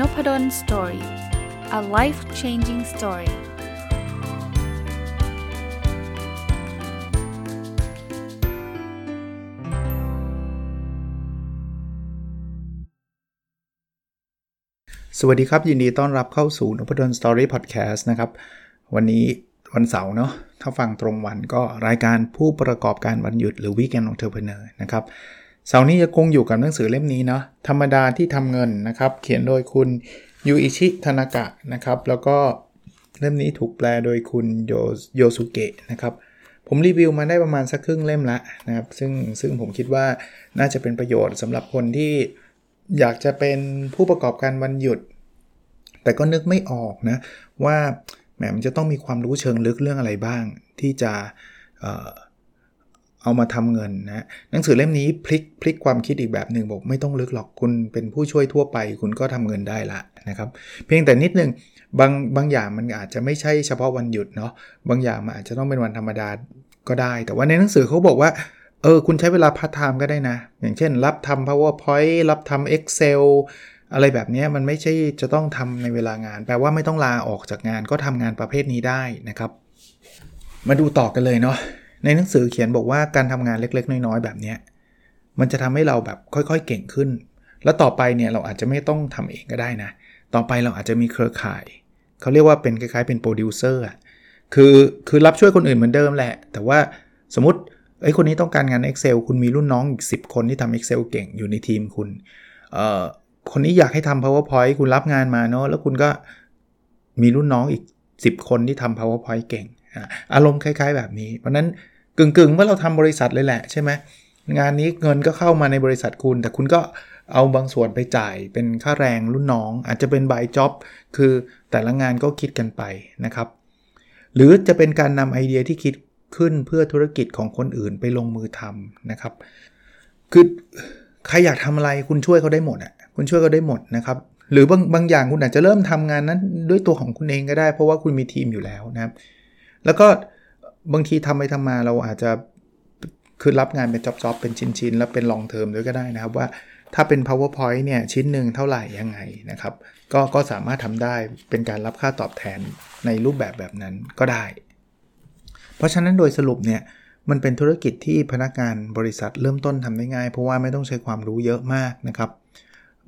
Nopadol Story a life changing story สวัสดีครับ ยินดีต้อนรับเข้าสู่นพดล Story พอดแคสต์นะครับ วันนี้วันเสาร์เนาะถ้าฟังตรงวันก็รายการผู้ประกอบการวันหยุดหรือ Weekend Entrepreneur นะครับ เสาร์นี้จะคงอยู่กับหนังสือเล่มนี้เนาะธรรมดาที่ทำเงินนะครับ เขียนโดยคุณยูอิชิทานากะนะครับ แล้วก็เล่มนี้ถูกแปลโดยคุณโยโยสุเกะนะครับ ผมรีวิวมาได้ประมาณสักครึ่งเล่มละนะครับ ซึ่งซึ่งผมคิดว่าน่าจะเป็นประโยชน์สำหรับคนที่อยากจะเป็นผู้ประกอบการวันหยุด แต่ก็นึกไม่ออกนะว่าแหมมันจะต้องมีความรู้เชิงลึกเรื่องอะไรบ้าง ที่จะ เอามาทำเงินนะหนังสือเล่มนี้พลิกพลิกความคิดอีกแบบหนึ่งบอกไม่ต้องลึกหรอกคุณเป็นผู้ช่วยทั่วไป คุณก็ทำเงินได้ละนะครับ เพียงแต่นิดนึงบางบางอย่างมันอาจจะไม่ใช่เฉพาะวันหยุดเนาะบางอย่างมันอาจจะต้องเป็นวันธรรมดาก็ได้ แต่ว่าในหนังสือเขาบอกว่าเออคุณใช้เวลาพาร์ทไทม์ก็ได้นะ อย่างเช่น รับทำ PowerPoint รับทำ Excel อะไรแบบนี้มันไม่ใช่จะต้องทำในเวลางาน แปลว่าไม่ต้องลาออกจากงานก็ทำงานประเภทนี้ได้นะครับ มาดูต่อกันเลยเนาะ ในหนังสือเขียนบอกว่าการทำงานเล็ก ๆ น้อยๆแบบนี้มันจะทำให้เราแบบค่อยๆเก่งขึ้น แล้วต่อไปเนี่ยเราอาจจะไม่ต้องทำเองก็ได้นะ ต่อไปเราอาจจะมีเครือข่าย เขาเรียกว่าเป็นคล้ายๆเป็นโปรดิวเซอร์อะคือคือรับช่วยคนอื่นเหมือนเดิมแหละ แต่ว่าสมมติไอ้คนนี้ต้องการงาน Excel คุณมีรุ่นน้องอีก 10 คนที่ทำ Excel เก่งอยู่ในทีมคุณเอ่อคนนี้อยากให้ทำ powerpoint คุณรับงานมาเนาะแล้วคุณก็มีรุ่นน้องอีก 10 คนที่ทำ powerpoint เก่ง อารมณ์คล้าย ๆ แบบนี้ เพราะนั้นกึ่งๆเมื่อเราทำบริษัทเลยแหละใช่ไหมงานนี้เงินก็เข้ามาในบริษัทคุณ แต่คุณก็เอาบางส่วนไปจ่ายเป็นค่าแรงรุ่นน้อง อาจจะเป็นบายจ็อบคือแต่ละงานก็คิดกันไปนะครับ หรือจะเป็นการนำไอเดียที่คิดขึ้นเพื่อธุรกิจของคนอื่นไปลงมือทำนะครับ คือใครอยากทำอะไรคุณช่วยเขาได้หมดอะคุณช่วยเขาได้หมดนะครับหรือบางบางอย่างคุณอาจจะเริ่มทำงานนั้นด้วยตัวของคุณเองก็ได้ เพราะว่าคุณมีทีมอยู่แล้วนะครับ แล้วก็บางทีทำไปทำมาเราอาจจะคือรับงานเป็นจ็อบๆเป็นชิ้นๆ แล้วเป็นลองเทอมด้วยก็ได้นะครับว่าถ้าเป็น powerpoint เนี่ยชิ้นหนึ่งเท่าไหร่ยังไงนะครับ ก็ก็สามารถทำได้เป็นการรับค่าตอบแทนในรูปแบบแบบนั้นก็ได้ เพราะฉะนั้นโดยสรุปเนี่ยมันเป็นธุรกิจที่พนักงานบริษัทเริ่มต้นทำได้ง่าย เพราะว่าไม่ต้องใช้ความรู้เยอะมากนะครับ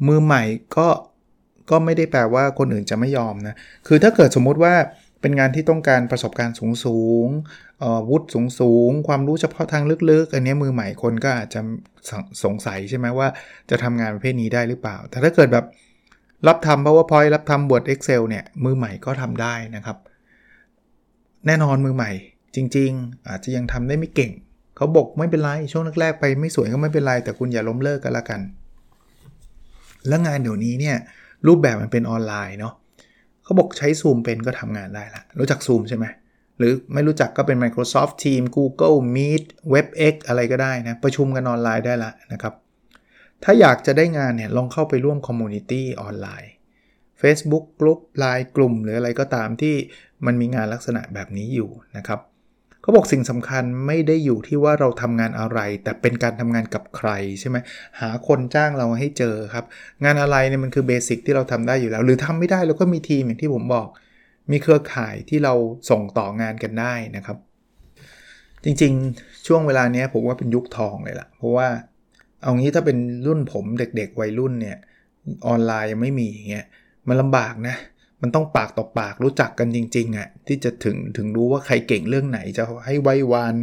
มือใหม่ก็ก็ไม่ได้แปลว่าคนอื่นจะไม่ยอมนะ คือถ้าเกิดสมมุติว่า เป็นงานที่ต้องการประสบการณ์สูงสูงวุฒิสูงสูง ความรู้เฉพาะทางลึกๆ อันนี้มือใหม่คนก็อาจจะสงสัยใช่ไหมว่าจะทำงานประเภทนี้ได้หรือเปล่า แต่ถ้าเกิดแบบรับทำ powerpoint รับทำ word excel เนี่ย มือใหม่ก็ทำได้นะครับ แน่นอนมือใหม่ จริง ๆ อาจจะยังทำได้ไม่เก่ง เขาบอกไม่เป็นไร ช่วงแรกๆไปไม่สวยก็ไม่เป็นไร แต่คุณอย่าล้มเลิกกันละกัน แล้วงานเดี๋ยวนี้เนี่ยรูปแบบมันเป็นออนไลน์เนาะ เขาบอกใช้ Zoom เป็นก็ทำงานได้ละรู้จัก Zoom ใช่ไหมหรือไม่รู้จักก็เป็น Microsoft Teams Google Meet WebEx อะไรก็ได้นะ ประชุมกันออนไลน์ได้ละนะครับ ถ้าอยากจะได้งานเนี่ย ลองเข้าไปร่วม community ออนไลน์ Facebook กลุ่มไลน์กลุ่ม หรืออะไรก็ตามที่มันมีงานลักษณะแบบนี้อยู่นะครับ เขาบอกสิ่งสำคัญไม่ได้อยู่ที่ว่าเราทำงานอะไร แต่เป็นการทำงานกับใครใช่ไหมหาคนจ้างเราให้เจอครับ งานอะไรเนี่ยมันคือเบสิกที่เราทำได้อยู่แล้ว หรือทำไม่ได้เราก็มีทีมอย่างที่ผมบอก มีเครือข่ายที่เราส่งต่องานกันได้นะครับ จริงๆช่วงเวลานี้ผมว่าเป็นยุคทองเลยล่ะ เพราะว่าเอางี้ถ้าเป็นรุ่นผมเด็กๆวัยรุ่นเนี่ยออนไลน์ยังไม่มีอย่างเงี้ยมันลำบากนะ มันต้องปากต่อปากรู้จักกันจริงๆอะ่ะที่จะถึงถึงรู้ว่าใครเก่งเรื่องไหนจะให้ไว้วาน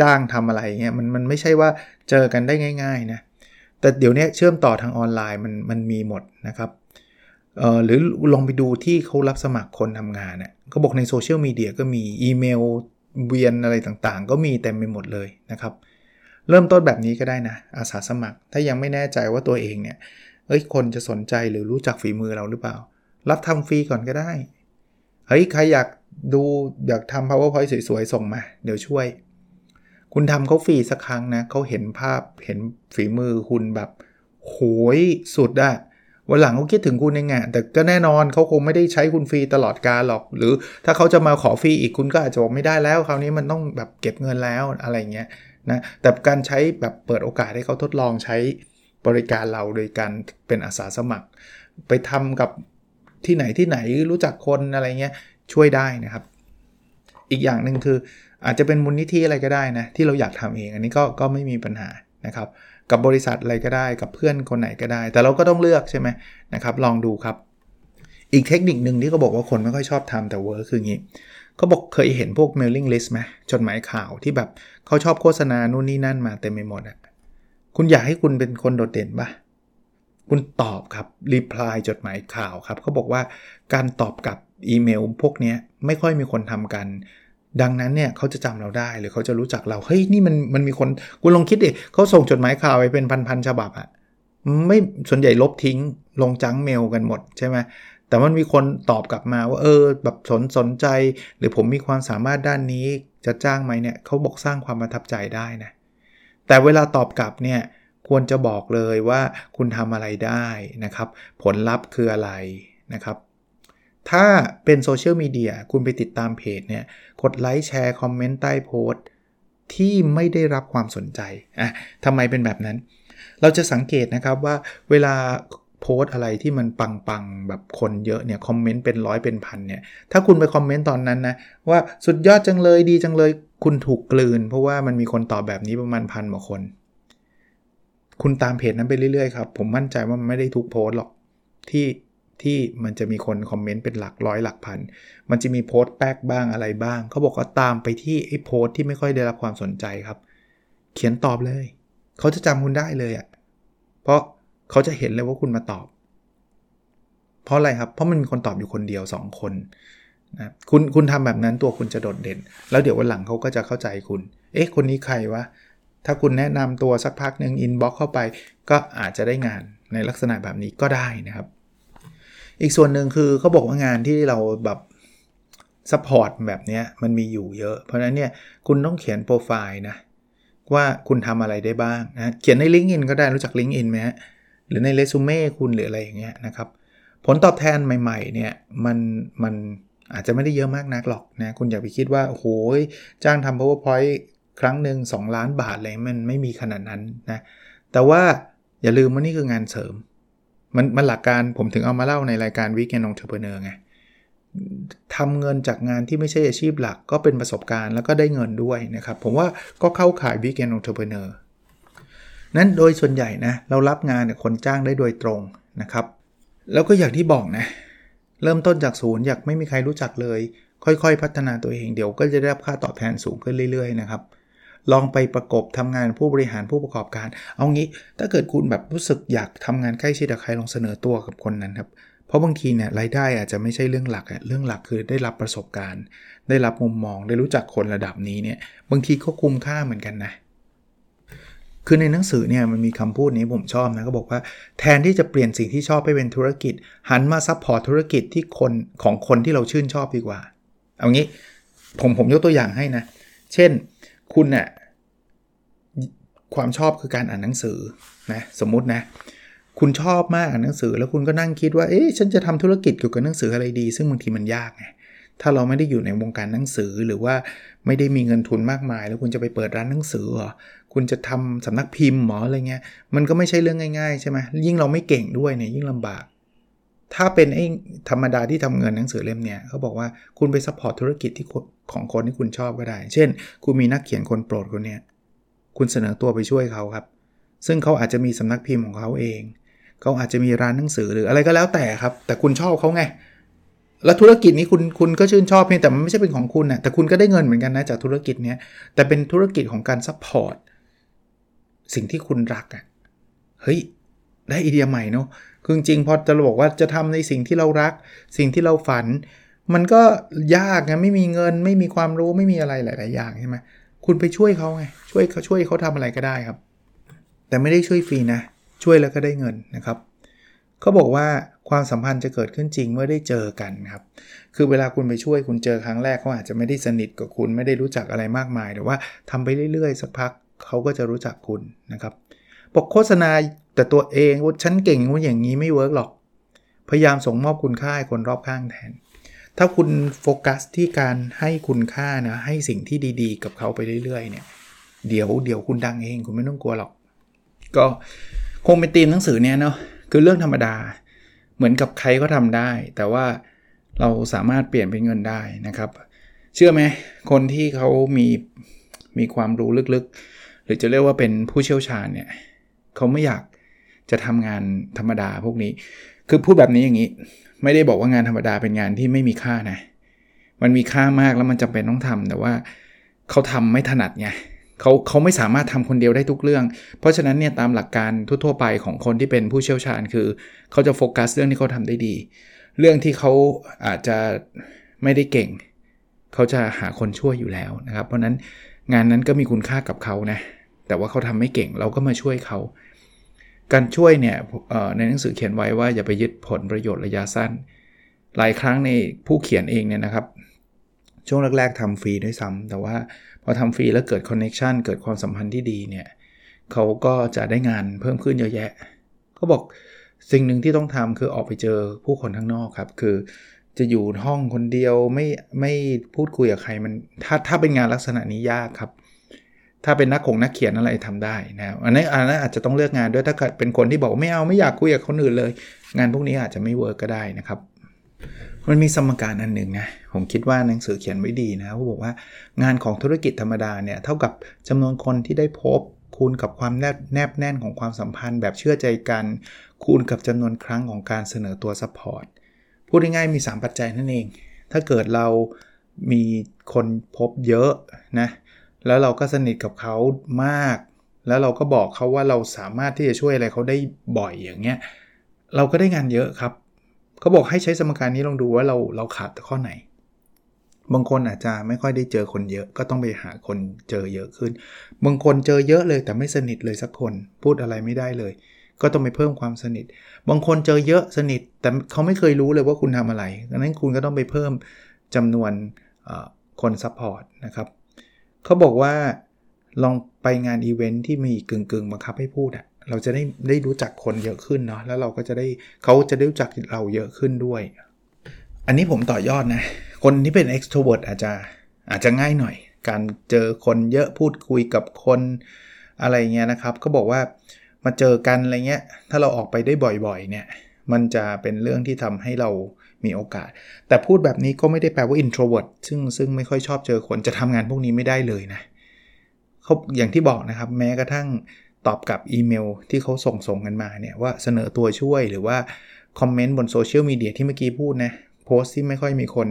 จ้างทำอะไรเงี้ยมันมันไม่ใช่ว่าเจอกันได้ง่ายๆนะแต่เดี๋ยวนี้เชื่อมต่อทางออนไลน์มันมันมีหมดนะครับเอ่อหรือลองไปดูที่เขารับสมัครคนทำงานเนี่ยเขาบอกในโซเชียลมีเดียก็มีอีเมลเวียนอะไรต่างๆ ก็มีเต็มไปหมดเลยนะครับ เริ่มต้นแบบนี้ก็ได้นะอาสาสมัคร ถ้ายังไม่แน่ใจว่าตัวเองเนี่ยเอ้ยคนจะสนใจหรือรู้จักฝีมือเราหรือเปล่า รับทำฟรีก่อนก็ได้ เฮ้ย ใครอยากดูอยากทำ powerpoint สวยๆ ส่งมา เดี๋ยวช่วย คุณทำเขาฟรีสักครั้งนะเขาเห็นภาพเห็นฝีมือคุณแบบโหยสุดอะวันหลังเขาคิดถึงคุณเองอะแต่ก็แน่นอนเขาคงไม่ได้ใช้คุณฟรีตลอดกาลหรอก หรือถ้าเขาจะมาขอฟรีอีกคุณก็อาจจะบอกไม่ได้แล้วคราวนี้มันต้องแบบเก็บเงินแล้วอะไรเงี้ยนะแต่การใช้แบบเปิดโอกาสให้เขาทดลองใช้บริการเราโดยการเป็นอาสาสมัคร ไปทำกับ ที่ไหนที่ไหนรู้จักคนอะไรเงี้ยช่วยได้นะครับ อีกอย่างหนึ่งคืออาจจะเป็นมูลนิธิอะไรก็ได้นะที่เราอยากทำเอง อันนี้ก็ก็ไม่มีปัญหานะครับ กับบริษัทอะไรก็ได้กับเพื่อนคนไหนก็ได้ แต่เราก็ต้องเลือกใช่ไหมนะครับ ลองดูครับ อีกเทคนิคหนึ่งที่เขาบอกว่าคนไม่ค่อยชอบทำแต่เวิร์คคืออย่างนี้เขาบอกเคยเห็นพวก mailing list ไหมจดหมายข่าวที่แบบเขาชอบโฆษณานู่นนี่นั่นมาเต็มไปหมดอะคุณอยากให้คุณเป็นคนโดดเด่นปะ คุณตอบครับรีプライจดหมายข่าวครับเขาบอกว่าการตอบกับอีเมลพวกนี้ไม่ค่อยมีคนทำกัน ดังนั้นเนี่ยเขาจะจำเราได้หรือเขาจะรู้จักเราเฮ้ยนี่มันมันมีคนคุณลองคิดดิเขาส่งจดหมายข่าวไปเป็นพันๆฉบับอะไม่ส่วนใหญ่ลบทิ้งลงจังเมลกันหมดใช่ไหมแต่มันมีคนตอบกลับมาว่าเออแบบสนสนใจ หรือผมมีความสามารถด้านนี้จะจ้างไหมเนี่ยเขาบอกสร้างความประทับใจได้นะแต่เวลาตอบกลับเนี่ย ควรจะบอกเลยว่าคุณทำอะไรได้นะครับ ผลลัพธ์คืออะไรนะครับ ถ้าเป็นโซเชียลมีเดียคุณไปติดตามเพจเนี่ย กดไลค์แชร์คอมเมนต์ใต้โพสต์ที่ไม่ได้รับความสนใจอะทำไมเป็นแบบนั้น เราจะสังเกตนะครับว่าเวลาโพสอะไรที่มันปังๆ แบบคนเยอะเนี่ยคอมเมนต์เป็นร้อยเป็นพันเนี่ย ถ้าคุณไปคอมเมนต์ตอนนั้นนะ ว่าสุดยอดจังเลยดีจังเลย คุณถูกกลืน เพราะว่ามันมีคนตอบแบบนี้ประมาณพันกว่าคน คุณตามเพจนั้นไปเรื่อยๆครับผมมั่นใจว่ามันไม่ได้ทุกโพสหรอกที่ที่มันจะมีคนคอมเมนต์เป็นหลักร้อยหลักพัน มันจะมีโพสต์แป๊กบ้างอะไรบ้าง เขาบอกว่าตามไปที่ไอ้โพสต์ที่ไม่ค่อยได้รับความสนใจครับ เขียนตอบเลย เขาจะจำคุณได้เลยอะ่ะ เพราะเขาจะเห็นเลยว่าคุณมาตอบ เพราะอะไรครับ เพราะมันมีคนตอบอยู่คนเดียว 2 คนนะคุณคุณทำแบบนั้นตัวคุณจะโดดเด่น แล้วเดี๋ยววันหลังเขาก็จะเข้าใจคุณ เอ๊ะ คนนี้ใครวะ ถ้าคุณแนะนำตัวสักพักหนึ่ง inbox เข้าไป ก็อาจจะได้งานในลักษณะแบบนี้ก็ได้นะครับ อีกส่วนหนึ่งคือเขาบอกว่างานที่เราแบบ support แบบนี้มันมีอยู่เยอะ เพราะนั้นเนี่ยคุณต้องเขียนโปรไฟล์นะว่าคุณทำอะไรได้บ้างนะเขียนใน l i ก์อินก็ได้รู้จัก LinkedIn ไหมฮะหรือในเรซูเม่คุณหรืออะไรอย่างเงี้ยนะครับผลตอบแทนใหม่ๆเนี่ยมันมันอาจจะไม่ได้เยอะมากนักหรอกนะคุณอย่าไปคิดว่าโอ้โหจ้างทำ powerpoint ครั้งหนึ่ง2ล้านบาทเลยมันไม่มีขนาดนั้นนะแต่ว่าอย่าลืมว่านี่คืองานเสริม มันมันหลักการผมถึงเอามาเล่าในรายการ Weekend Entrepreneur ไงทำเงินจากงานที่ไม่ใช่อาชีพหลักก็เป็นประสบการณ์แล้วก็ได้เงินด้วยนะครับ ผมว่าก็เข้าขาย Weekend Entrepreneur นั้นโดยส่วนใหญ่นะเรารับงานเนี่ยคนจ้างได้โดยตรงนะครับ แล้วก็อย่างที่บอกนะ เริ่มต้นจากศูนย์อยากไม่มีใครรู้จักเลย ค่อยๆ พัฒนาตัวเองเดี๋ยวก็จะได้รับค่าตอบแทนสูงขึ้นเรื่อยๆนะครับ ลองไปประกบทำงานผู้บริหารผู้ประกอบการ เอางี้ถ้าเกิดคุณแบบรู้สึกอยากทำงานใกล้ชิดกับใครลองเสนอตัวกับคนนั้นครับเพราะบางทีเนี่ยรายได้อาจจะไม่ใช่เรื่องหลักอะเรื่องหลักคือได้รับประสบการณ์ ได้รับมุมมองได้รู้จักคนระดับนี้เนี่ยบางทีก็คุ้มค่าเหมือนกันนะ คือในหนังสือเนี่ยมันมีคำพูดนี้ผมชอบนะก็บอกว่าแทนที่จะเปลี่ยนสิ่งที่ชอบไปเป็นธุรกิจ หันมา support ธุรกิจที่คนของคนที่เราชื่นชอบดีกว่า เอางี้ผมผมยกตัวอย่างให้นะ เช่น คุณเนี่ยความชอบคือการอ่านหนังสือนะสมมตินะ คุณชอบมากอ่านหนังสือ แล้วคุณก็นั่งคิดว่าเอ๊ะฉันจะทำธุรกิจเกี่ยวกับหนังสืออะไรดี ซึ่งบางทีมันยากไงถ้าเราไม่ได้อยู่ในวงการหนังสือหรือว่าไม่ได้มีเงินทุนมากมาย แล้วคุณจะไปเปิดร้านหนังสือหรอคุณจะทำสำนักพิมพ์หรออะไรเงี้ยมันก็ไม่ใช่เรื่องง่ายๆใช่ไหมยิ่งเราไม่เก่งด้วยเนี่ยยิ่งลำบาก ถ้าเป็นไอเดียธรรมดาที่ทำเงินหนังสือเล่มเนี่ยเขาบอกว่าคุณไป support ธุรกิจที่ของคนที่คุณชอบก็ได้ เช่น คุณมีนักเขียนคนโปรดคนเนี้ยคุณเสนอตัวไปช่วยเขาครับ ซึ่งเขาอาจจะมีสำนักพิมพ์ของเขาเอง เขาอาจจะมีร้านหนังสือหรืออะไรก็แล้วแต่ครับ แต่คุณชอบเขาไง แล้วธุรกิจนี้คุณคุณก็ชื่นชอบเพียงแต่มันไม่ใช่เป็นของคุณนะแต่คุณก็ได้เงินเหมือนกันนะจากธุรกิจเนี้ยแต่เป็นธุรกิจของการ support สิ่งที่คุณรักอ่ะเฮ้ยได้ไอเดียใหม่เนาะ คือจริงพอจะบอกว่าจะทำในสิ่งที่เรารัก สิ่งที่เราฝัน มันก็ยากไงไม่มีเงิน ไม่มีความรู้ไม่มีอะไรหลาย ๆ อย่างใช่ไหมคุณไปช่วยเขาไงช่วยเขาช่วยเขาทำอะไรก็ได้ครับ แต่ไม่ได้ช่วยฟรีนะ ช่วยแล้วก็ได้เงินนะครับเขาบอกว่าความสัมพันธ์จะเกิดขึ้นจริงเมื่อได้เจอกันครับ คือเวลาคุณไปช่วยคุณเจอครั้งแรกเขาอาจจะไม่ได้สนิทกับคุณไม่ได้รู้จักอะไรมากมาย แต่ว่าทำไปเรื่อย ๆ สักพักเขาก็จะรู้จักคุณนะครับ บอกโฆษณาแต่ตัวเองว่าฉันเก่งว่าอย่างนี้ไม่ work หรอก พยายามส่งมอบคุณค่าให้คนรอบข้างแทน ถ้าคุณโฟกัสที่การให้คุณค่านะ ให้สิ่งที่ดีๆ กับเขาไปเรื่อยๆ เนี่ย เดี๋ยวเดี๋ยวคุณดังเองคุณไม่ต้องกลัวหรอก ก็คงเป็นธีมหนังสือเนี้ยเนาะ คือเรื่องธรรมดา เหมือนกับใครก็ทำได้ แต่ว่าเราสามารถเปลี่ยนเป็นเงินได้นะครับ เชื่อไหม คนที่เขามีมีความรู้ลึกๆ หรือจะเรียกว่าเป็นผู้เชี่ยวชาญเนี่ย เขาไม่อยากจะทำงานธรรมดาพวกนี้ คือพูดแบบนี้อย่างนี้ ไม่ได้บอกว่างานธรรมดาเป็นงานที่ไม่มีค่านะ มันมีค่ามากแล้วมันจำเป็นต้องทำแต่ว่าเขาทำไม่ถนัดไงเขาเขาไม่สามารถทำคนเดียวได้ทุกเรื่อง เพราะฉะนั้นเนี่ยตามหลักการทั่วๆไปของคนที่เป็นผู้เชี่ยวชาญคือเขาจะโฟกัสเรื่องที่เขาทำได้ดี เรื่องที่เขาอาจจะไม่ได้เก่ง เขาจะหาคนช่วยอยู่แล้วนะครับ เพราะนั้นงานนั้นก็มีคุณค่ากับเขานะ แต่ว่าเขาทำไม่เก่งเราก็มาช่วยเขา การช่วยเนี่ยในหนังสือเขียนไว้ว่าอย่าไปยึดผลประโยชน์ระยะสั้น หลายครั้งในผู้เขียนเองเนี่ยนะครับ ช่วงแรกๆทำฟรีด้วยซ้ำแต่ว่าพอทำฟรีแล้วเกิดคอนเน็ชันเกิดความสัมพันธ์ที่ดีเนี่ยเขาก็จะได้งานเพิ่มขึ้นเยอะแยะเขาบอกสิ่งหนึ่งที่ต้องทำคือออกไปเจอผู้คนข้างนอกครับ คือจะอยู่ห้องคนเดียวไม่ไม่พูดคุยกับใครมันถ้าถ้าเป็นงานลักษณะนี้ยากครับ ถ้าเป็นนักของนักเขียนอะไรทำได้นะอันนี้อันนั้นอาจจะต้องเลือกงานด้วยถ้าเกิดเป็นคนที่บอกไม่เอาไม่อยากคุยกับคนอื่นเลย งานพวกนี้อาจจะไม่ work ก็ได้นะครับ มันมีสมการอันหนึ่งนะผมคิดว่าหนังสือเขียนไว้ดีนะเขาบอกว่างานของธุรกิจธรรมดาเนี่ยเท่ากับจำนวนคนที่ได้พบคูณกับความแนบแนบแน่นของความสัมพันธ์แบบเชื่อใจกัน คูณกับจำนวนครั้งของการเสนอตัว support พูดง่ายๆมี 3 ปัจจัยนั่นเอง ถ้าเกิดเรามีคนพบเยอะนะ แล้วเราก็สนิทกับเขามาก แล้วเราก็บอกเขาว่าเราสามารถที่จะช่วยอะไรเขาได้บ่อยอย่างเงี้ย เราก็ได้งานเยอะครับ เขาบอกให้ใช้สมการนี้ลองดูว่าเราเราขาดข้อไหน บางคนอาจจะไม่ค่อยได้เจอคนเยอะ ก็ต้องไปหาคนเจอเยอะขึ้น บางคนเจอเยอะเลยแต่ไม่สนิทเลยสักคน พูดอะไรไม่ได้เลย ก็ต้องไปเพิ่มความสนิท บางคนเจอเยอะสนิท แต่เขาไม่เคยรู้เลยว่าคุณทำอะไรดังนั้นคุณก็ต้องไปเพิ่มจำนวนคน support นะครับ เขาบอกว่าลองไปงานอีเวนท์ที่มีกึ่งกึ่งบังคับให้พูดอะเราจะได้ได้รู้จักคนเยอะขึ้นเนาะแล้วเราก็จะได้เขาจะได้รู้จักเราเยอะขึ้นด้วย อันนี้ผมต่อยอดนะ คนที่เป็น extrovert อาจจะอาจจะง่ายหน่อย การเจอคนเยอะพูดคุยกับคนอะไรเงี้ยนะครับก็บอกว่ามาเจอกันอะไรเงี้ยถ้าเราออกไปได้บ่อยๆเนี่ยมันจะเป็นเรื่องที่ทำให้เรา มีโอกาส แต่พูดแบบนี้ก็ไม่ได้แปลว่า introvert ซึ่งซึ่งไม่ค่อยชอบเจอคนจะทำงานพวกนี้ไม่ได้เลยนะเขาอย่างที่บอกนะครับ แม้กระทั่งตอบกับอีเมลที่เขาส่งส่งกันมาเนี่ยว่าเสนอตัวช่วยหรือว่าคอมเมนต์บนโซเชียลมีเดียที่เมื่อกี้พูดนะโพสต์ที่ไม่ค่อยมีคน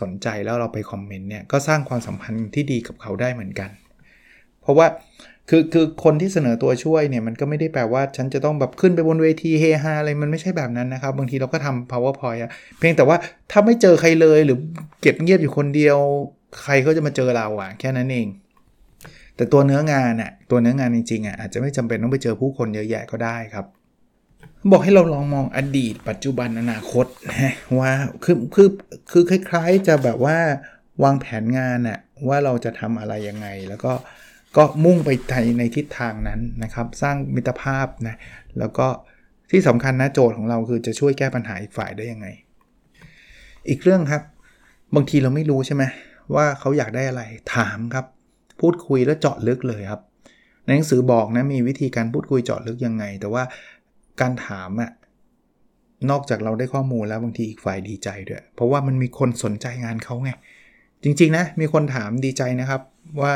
สนใจแล้วเราไปคอมเมนต์เนี่ยก็สร้างความสัมพันธ์ที่ดีกับเขาได้เหมือนกัน เพราะว่า คือคือคนที่เสนอตัวช่วยเนี่ยมันก็ไม่ได้แปลว่า ฉันจะต้องแบบขึ้นไปบนเวทีเฮฮาอะไรมันไม่ใช่แบบนั้นนะครับ บางทีเราก็ทำ PowerPoint อะเพียงแต่ว่าถ้าไม่เจอใครเลยหรือเก็บเงียบอยู่คนเดียว ใครก็จะมาเจอเราอะแค่นั้นเอง แต่ตัวเนื้องานน่ะตัวเนื้องานจริงๆอะอาจจะไม่จำเป็นต้องไปเจอผู้คนเยอะแยะก็ได้ครับบอกให้เราลองมองอดีต ปัจจุบันอนาคตนะว่าคือคือคือคล้าย ๆ จะแบบว่าวางแผนงานน่ะว่าเราจะทำอะไรยังไงแล้วก็ ก็มุ่งไปในทิศทางนั้นนะครับ สร้างมิตรภาพนะแล้วก็ที่สำคัญนะโจทย์ของเราคือจะช่วยแก้ปัญหาอีกฝ่ายได้ยังไง อีกเรื่องครับ บางทีเราไม่รู้ใช่ไหมว่าเขาอยากได้อะไรถามครับ พูดคุยแล้วเจาะลึกเลยครับในหนังสือบอกนะมีวิธีการพูดคุยเจาะลึกยังไง แต่ว่าการถามอะนอกจากเราได้ข้อมูลแล้วบางทีอีกฝ่ายดีใจด้วย เพราะว่ามันมีคนสนใจงานเขาไงจริง ๆ นะ มีคนถามดีใจนะครับว่า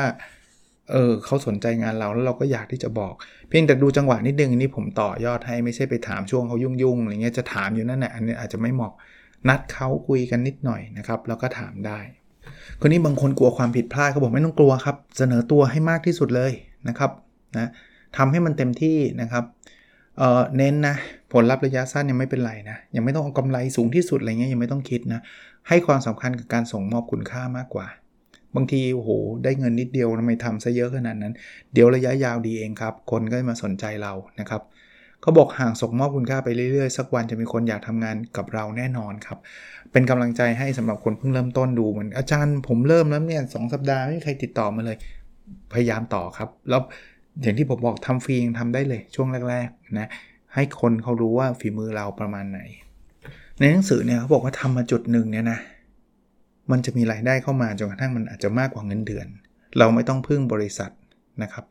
เออเขาสนใจงานเราแล้วเราก็อยากที่จะบอก เพียงแต่ดูจังหวะนิดนึงนนี้ผมต่อยอดให้ไม่ใช่ไปถามช่วงเขายุ่งๆอะไรเงี้ยจะถามอยู่นั่นแหละอันนี้อาจจะไม่เหมาะนัดเขาคุยกันนิดหน่อยนะครับแล้วก็ถามได้ คนนี้บางคนกลัวความผิดพลาดเขาบอกไม่ต้องกลัวครับ เสนอตัวให้มากที่สุดเลยนะครับนะทำให้มันเต็มที่นะครับเเน้นนะผลลัพธ์ระยะสั้นยังไม่เป็นไรนะยังไม่ต้องเอากำไรสูงที่สุดอะไรเงี้ยยังไม่ต้องคิดนะให้ความสำคัญกับการส่งมอบคุณค่ามากกว่า บางทีโอ้โหได้เงินนิดเดียวทำไมทำซะเยอะขนาดนั้น เดี๋ยวระยะยาวดีเองครับ คนก็มาสนใจเรานะครับเขาบอกห่างส่งมอบคุณค่าไปเรื่อยๆ สักวันจะมีคนอยากทำงานกับเราแน่นอนครับ เป็นกำลังใจให้สำหรับคนเพิ่งเริ่มต้นดูเหมือนอาจารย์ผมเริ่มแล้วเนี่ยสสัปดาห์ไม่มีใครติดต่อมาเลย พยายามต่อครับ แล้วอย่างที่ผมบอกทำฟรียังทำได้เลยช่วงแรกๆนะให้คนเขารู้ว่าฝีมือเราประมาณไหน ในหนังสือเนี่ยเขาบอกว่าทำมาจุดหนึ่งเนี่ยนะ มันจะมีรายได้เข้ามาจนกระทั่งมันอาจจะมากกว่าเงินเดือน เราไม่ต้องพึ่งบริษัทนะครับ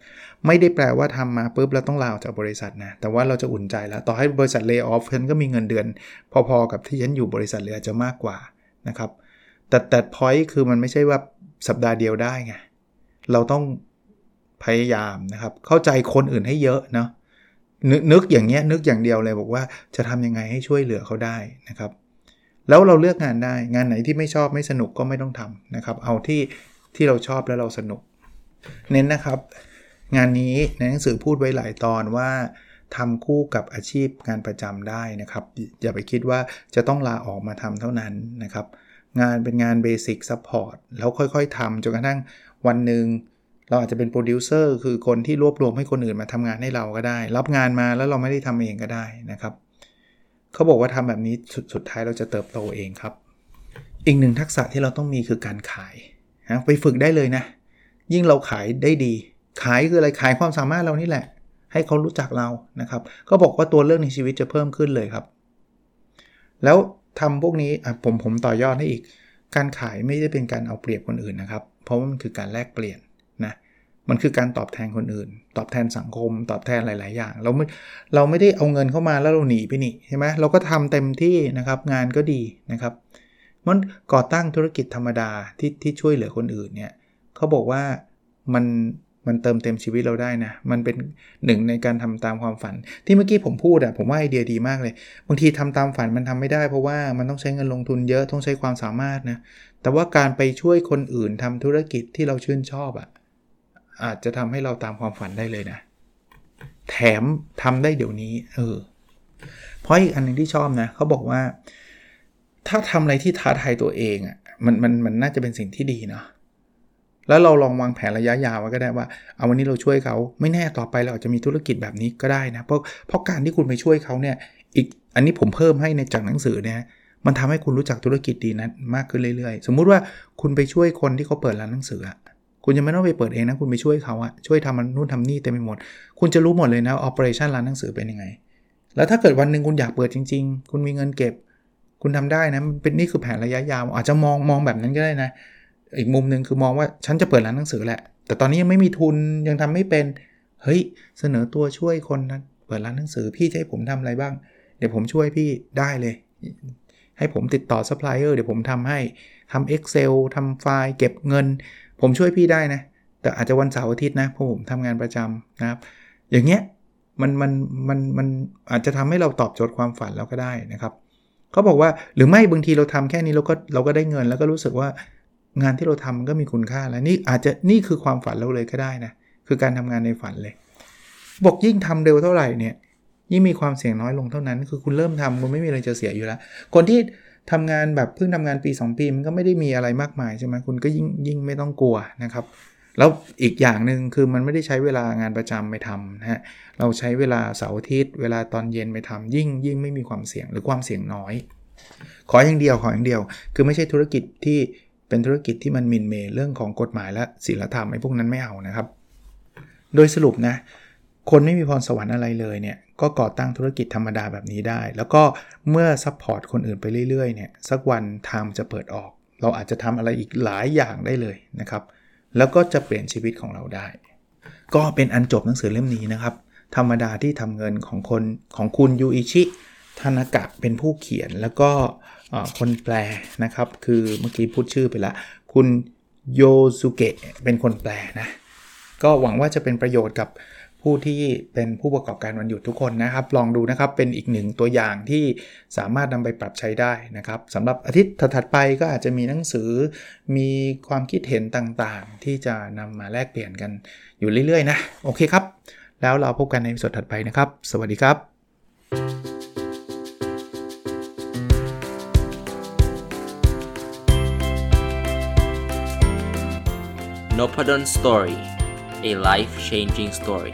ไม่ได้แปลว่าทำมาปุ๊บเราต้องลาออกจากบริษัทนะ แต่ว่าเราจะอุ่นใจแล้ว ต่อให้บริษัทเลิกออฟฉันก็มีเงินเดือน พอๆกับที่ฉันอยู่บริษัทเลยอาจจะมากกว่านะครับ แต่แต่พอยต์คือมันไม่ใช่ว่าสัปดาห์เดียวได้ไง เราต้องพยายามนะครับ เข้าใจคนอื่นให้เยอะเนาะนนึกอย่างเงี้ยนึกอย่างเดียวเลยบอกว่าจะทำยังไงให้ช่วยเหลือเขาได้นะครับ แล้วเราเลือกงานได้งานไหนที่ไม่ชอบไม่สนุกก็ไม่ต้องทำนะครับ เอาที่ที่เราชอบแล้วเราสนุก เน้นนะครับ งานนี้ในหนังสือพูดไว้หลายตอนว่าทำคู่กับอาชีพงานประจำได้นะครับ อย่าไปคิดว่าจะต้องลาออกมาทำเท่านั้นนะครับ งานเป็นงาน basic support แล้วค่อยๆทำจนกระทั่งวันหนึ่งเราอาจจะเป็นโปรดิวเซอร์คือคนที่รวบรวมให้คนอื่นมาทำงานให้เราก็ได้ รับงานมาแล้วเราไม่ได้ทำเองก็ได้นะครับ เขาบอกว่าทำแบบนี้สุดสุดท้ายเราจะเติบโตเองครับ อีกหนึ่งทักษะที่เราต้องมีคือการขายนะไปฝึกได้เลยนะ ยิ่งเราขายได้ดี ขายคืออะไรขายความสามารถเรานี่แหละ ให้เขารู้จักเรานะครับ ก็บอกว่าตัวเรื่องในชีวิตจะเพิ่มขึ้นเลยครับ แล้วทำพวกนี้ผมผมต่อยอดให้อีก การขายไม่ได้เป็นการเอาเปรียบคนอื่นนะครับ เพราะว่ามันคือการแลกเปลี่ยน มันคือการตอบแทนคนอื่น ตอบแทนสังคม ตอบแทนหลาย ๆ อย่าง เราไม่เราไม่ได้เอาเงินเข้ามาแล้วเราหนีไปนี่ใช่ไหมเราก็ทำเต็มที่นะครับงานก็ดีนะครับมันก่อตั้งธุรกิจธรรมดาที่ที่ช่วยเหลือคนอื่นเนี่ยเขาบอกว่ามันมันเติมเต็มชีวิตเราได้นะ มันเป็นหนึ่งในการทำตามความฝัน ที่เมื่อกี้ผมพูดอะผมว่าไอเดียดีมากเลย บางทีทำตามฝันมันทำไม่ได้เพราะว่ามันต้องใช้เงินลงทุนเยอะ ต้องใช้ความสามารถนะ แต่ว่าการไปช่วยคนอื่นทำธุรกิจที่เราชื่นชอบอะ อาจจะทำให้เราตามความฝันได้เลยนะ แถมทำได้เดี๋ยวนี้ เออ เพราะอีกอันนึงที่ชอบนะเขาบอกว่า ถ้าทำอะไรที่ท้าทายตัวเองอะมันมันมันน่าจะเป็นสิ่งที่ดีเนาะแล้วเราลองวางแผนระยะยาวไว้ก็ได้ว่า เอาวันนี้เราช่วยเขาไม่แน่ต่อไปเราอาจจะมีธุรกิจแบบนี้ก็ได้นะ เพราะเพราะการที่คุณไปช่วยเขาเนี่ย อีกอันนี้ผมเพิ่มให้ในจากหนังสือเนี่ยมันทำให้คุณรู้จักธุรกิจดีนั้นมากขึ้นเรื่อยๆ สมมุติว่าคุณไปช่วยคนที่เขาเปิดร้านหนังสือ คุณยังไม่ต้องไปเปิดเองนะ คุณไปช่วยเขาอะช่วยทำมันนู่นทำนี่เต็มไปหมด คุณจะรู้หมดเลยนะ operation ร้านหนังสือเป็นยังไง แล้วถ้าเกิดวันหนึ่งคุณอยากเปิดจริง ๆ คุณมีเงินเก็บ คุณทำได้นะเป็นนี่คือแผนระยะยาว อาจจะมองมองแบบนั้นก็ได้นะ อีกมุมหนึ่งคือมองว่าฉันจะเปิดร้านหนังสือแหละ แต่ตอนนี้ยังไม่มีทุนยังทำไม่เป็นเฮ้ยเสนอตัวช่วยคนนั้นเปิดร้านหนังสือพี่จะให้ผมทำอะไรบ้าง เดี๋ยวผมช่วยพี่ได้เลย ให้ผมติดต่อซัพพลายเออร์เดี๋ยวผมทำให้ทำ Excel ทำไฟล์ เก็บเงิน ผมช่วยพี่ได้นะ แต่อาจจะวันเสาร์อาทิตย์นะเพราะผมทำงานประจำนะครับ อย่างเงี้ยมันมันมันมันอาจจะทำให้เราตอบโจทย์ความฝันเราก็ได้นะครับเขาบอกว่าหรือไม่บางทีเราทำแค่นี้เราก็เราก็ได้เงิน แล้วก็รู้สึกว่างานที่เราทำมันก็มีคุณค่าแล้วนี่อาจจะนี่คือความฝันเราเลยก็ได้นะคือการทำงานในฝันเลย บอกยิ่งทำเร็วเท่าไหร่เนี่ยยิ่งมีความเสี่ยงน้อยลงเท่านั้น คือคุณเริ่มทำคุณไม่มีอะไรจะเสียอยู่แล้ว คนที่ ทำงานแบบเพิ่งทำงานปี 2 ปีมันก็ไม่ได้มีอะไรมากมายใช่ไหมคุณก็ยิ่งยิ่งไม่ต้องกลัวนะครับ แล้วอีกอย่างหนึ่งคือมันไม่ได้ใช้เวลางานประจำไปทำนะฮะเราใช้เวลาเสาร์อาทิตย์ เวลาตอนเย็นไปทำยิ่งยิ่งไม่มีความเสี่ยงหรือความเสี่ยงน้อย ขออย่างเดียวขออย่างเดียว คือไม่ใช่ธุรกิจที่เป็นธุรกิจที่มันหมิ่นเหม่เรื่องของกฎหมายและศีลธรรมไอ้พวกนั้นไม่เอานะครับ โดยสรุปนะ คนไม่มีพรสวรรค์อะไรเลยเนี่ยก็ก่อตั้งธุรกิจธรรมดาแบบนี้ได้ แล้วก็เมื่อ support คนอื่นไปเรื่อยๆเนี่ยสักวันทางจะเปิดออก เราอาจจะทำอะไรอีกหลายอย่างได้เลยนะครับ แล้วก็จะเปลี่ยนชีวิตของเราได้ ก็เป็นอันจบหนังสือเล่มนี้นะครับ ธรรมดาที่ทำเงินของคนของคุณยูอิชิทานากะเป็นผู้เขียนแล้วก็คนแปลนะครับ คือเมื่อกี้พูดชื่อไปละ คุณโยซุเกะเป็นคนแปลนะ ก็หวังว่าจะเป็นประโยชน์กับ ผู้ที่เป็นผู้ประกอบการวันหยุดทุกคนนะครับ ลองดูนะครับเป็นอีกหนึ่งตัวอย่างที่สามารถนำไปปรับใช้ได้นะครับสำหรับอาทิตย์ถัดไปก็อาจจะมีหนังสือ มีความคิดเห็นต่างๆ ที่จะนำมาแลกเปลี่ยนกันอยู่เรื่อยๆนะโอเคครับ แล้วเราพบกันในสดถัดไปนะครับ สวัสดีครับ n o p a d o n Story a life changing story